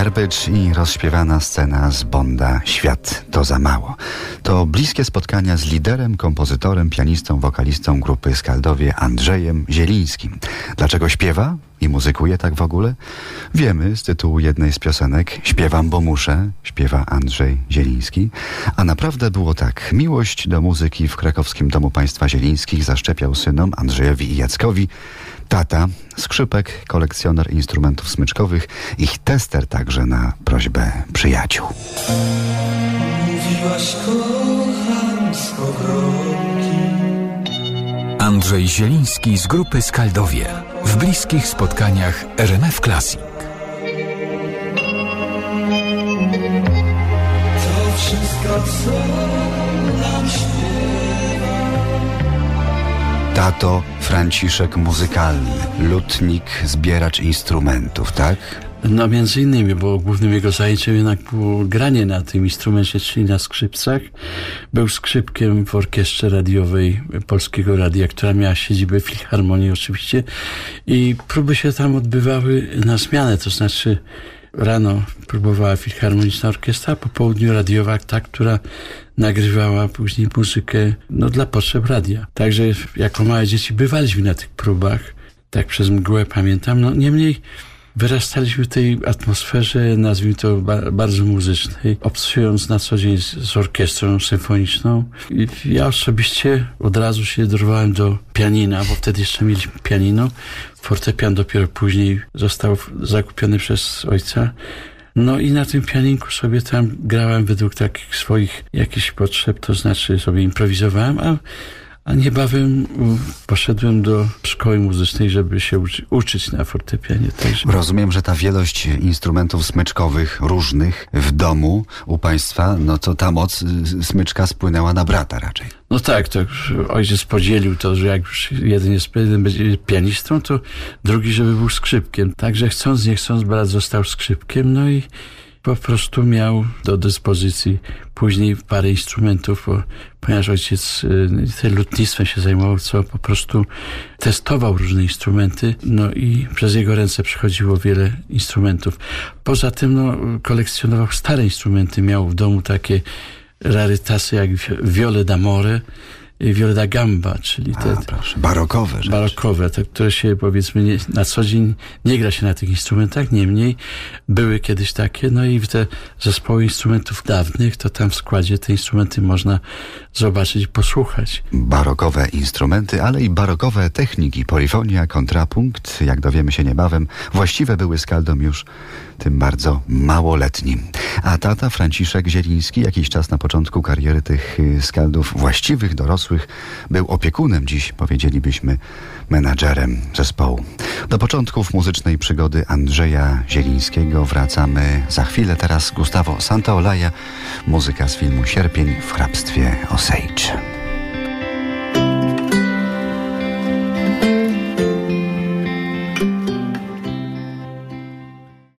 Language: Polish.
Garbage i rozśpiewana scena z Bonda Świat to za mało. To bliskie spotkania z liderem, kompozytorem, pianistą, wokalistą grupy Skaldowie Andrzejem Zielińskim. Dlaczego śpiewa i muzykuje tak w ogóle? Wiemy z tytułu jednej z piosenek Śpiewam, bo muszę, śpiewa Andrzej Zieliński. A naprawdę było tak. Miłość do muzyki w krakowskim Domu Państwa Zielińskich zaszczepiał synom Andrzejowi i Jackowi. Tata, skrzypek, kolekcjoner instrumentów smyczkowych, ich tester także na prośbę przyjaciół. Mówiłaś kocham z Andrzej Zieliński z grupy Skaldowie w bliskich spotkaniach RMF Classic. To wszystko, co nam Tato Franciszek muzykalny, lutnik, zbieracz instrumentów, tak? No między innymi, bo głównym jego zajęciem jednak było granie na tym instrumencie, czyli na skrzypcach. Był skrzypkiem w orkiestrze radiowej Polskiego Radia, która miała siedzibę w Filharmonii oczywiście i próby się tam odbywały na zmianę, to znaczy Rano próbowała Filharmoniczna Orkiestra, po południu radiowa ta, która nagrywała później muzykę no, dla potrzeb radia. Także jako małe dzieci bywaliśmy na tych próbach, tak przez mgłę pamiętam. No niemniej wyrastaliśmy w tej atmosferze, nazwijmy to bardzo muzycznej, obcując na co dzień z, orkiestrą symfoniczną. I ja osobiście od razu się dorwałem do pianina, bo wtedy jeszcze mieliśmy pianino. Fortepian dopiero później został zakupiony przez ojca. No i na tym pianinku sobie tam grałem według takich swoich jakichś potrzeb, to znaczy sobie improwizowałem, a a niebawem poszedłem do szkoły muzycznej, żeby się uczy, uczyć na fortepianie. Także... Rozumiem, że ta wielość instrumentów smyczkowych różnych w domu u państwa, no to ta moc y, smyczka spłynęła na brata raczej. No tak, to ojciec podzielił to, że jak już jeden jest jeden będzie pianistą, to drugi, żeby był skrzypkiem. Także chcąc, nie chcąc, brat został skrzypkiem, no i po prostu miał do dyspozycji później parę instrumentów, bo, ponieważ ojciec y, lutnictwem się zajmował, co po prostu testował różne instrumenty, no i przez jego ręce przychodziło wiele instrumentów. Poza tym no, kolekcjonował stare instrumenty, miał w domu takie rarytasy jak Viole d'Amore, Viola da Gamba, czyli te A, proszę, barokowe rzeczy. Barokowe, te, które się powiedzmy nie, na co dzień nie gra się na tych instrumentach, niemniej były kiedyś takie, no i w te zespoły instrumentów dawnych, to tam w składzie te instrumenty można zobaczyć, posłuchać. Barokowe instrumenty, ale i barokowe techniki, polifonia, kontrapunkt, jak dowiemy się niebawem, właściwe były skaldom już tym bardzo małoletnim. A tata Franciszek Zieliński jakiś czas na początku kariery tych y, skaldów właściwych, dorosłych był opiekunem, dziś powiedzielibyśmy menadżerem zespołu. Do początków muzycznej przygody Andrzeja Zielińskiego wracamy za chwilę. Teraz Gustavo Santaolalla, muzyka z filmu Sierpień w hrabstwie Osei.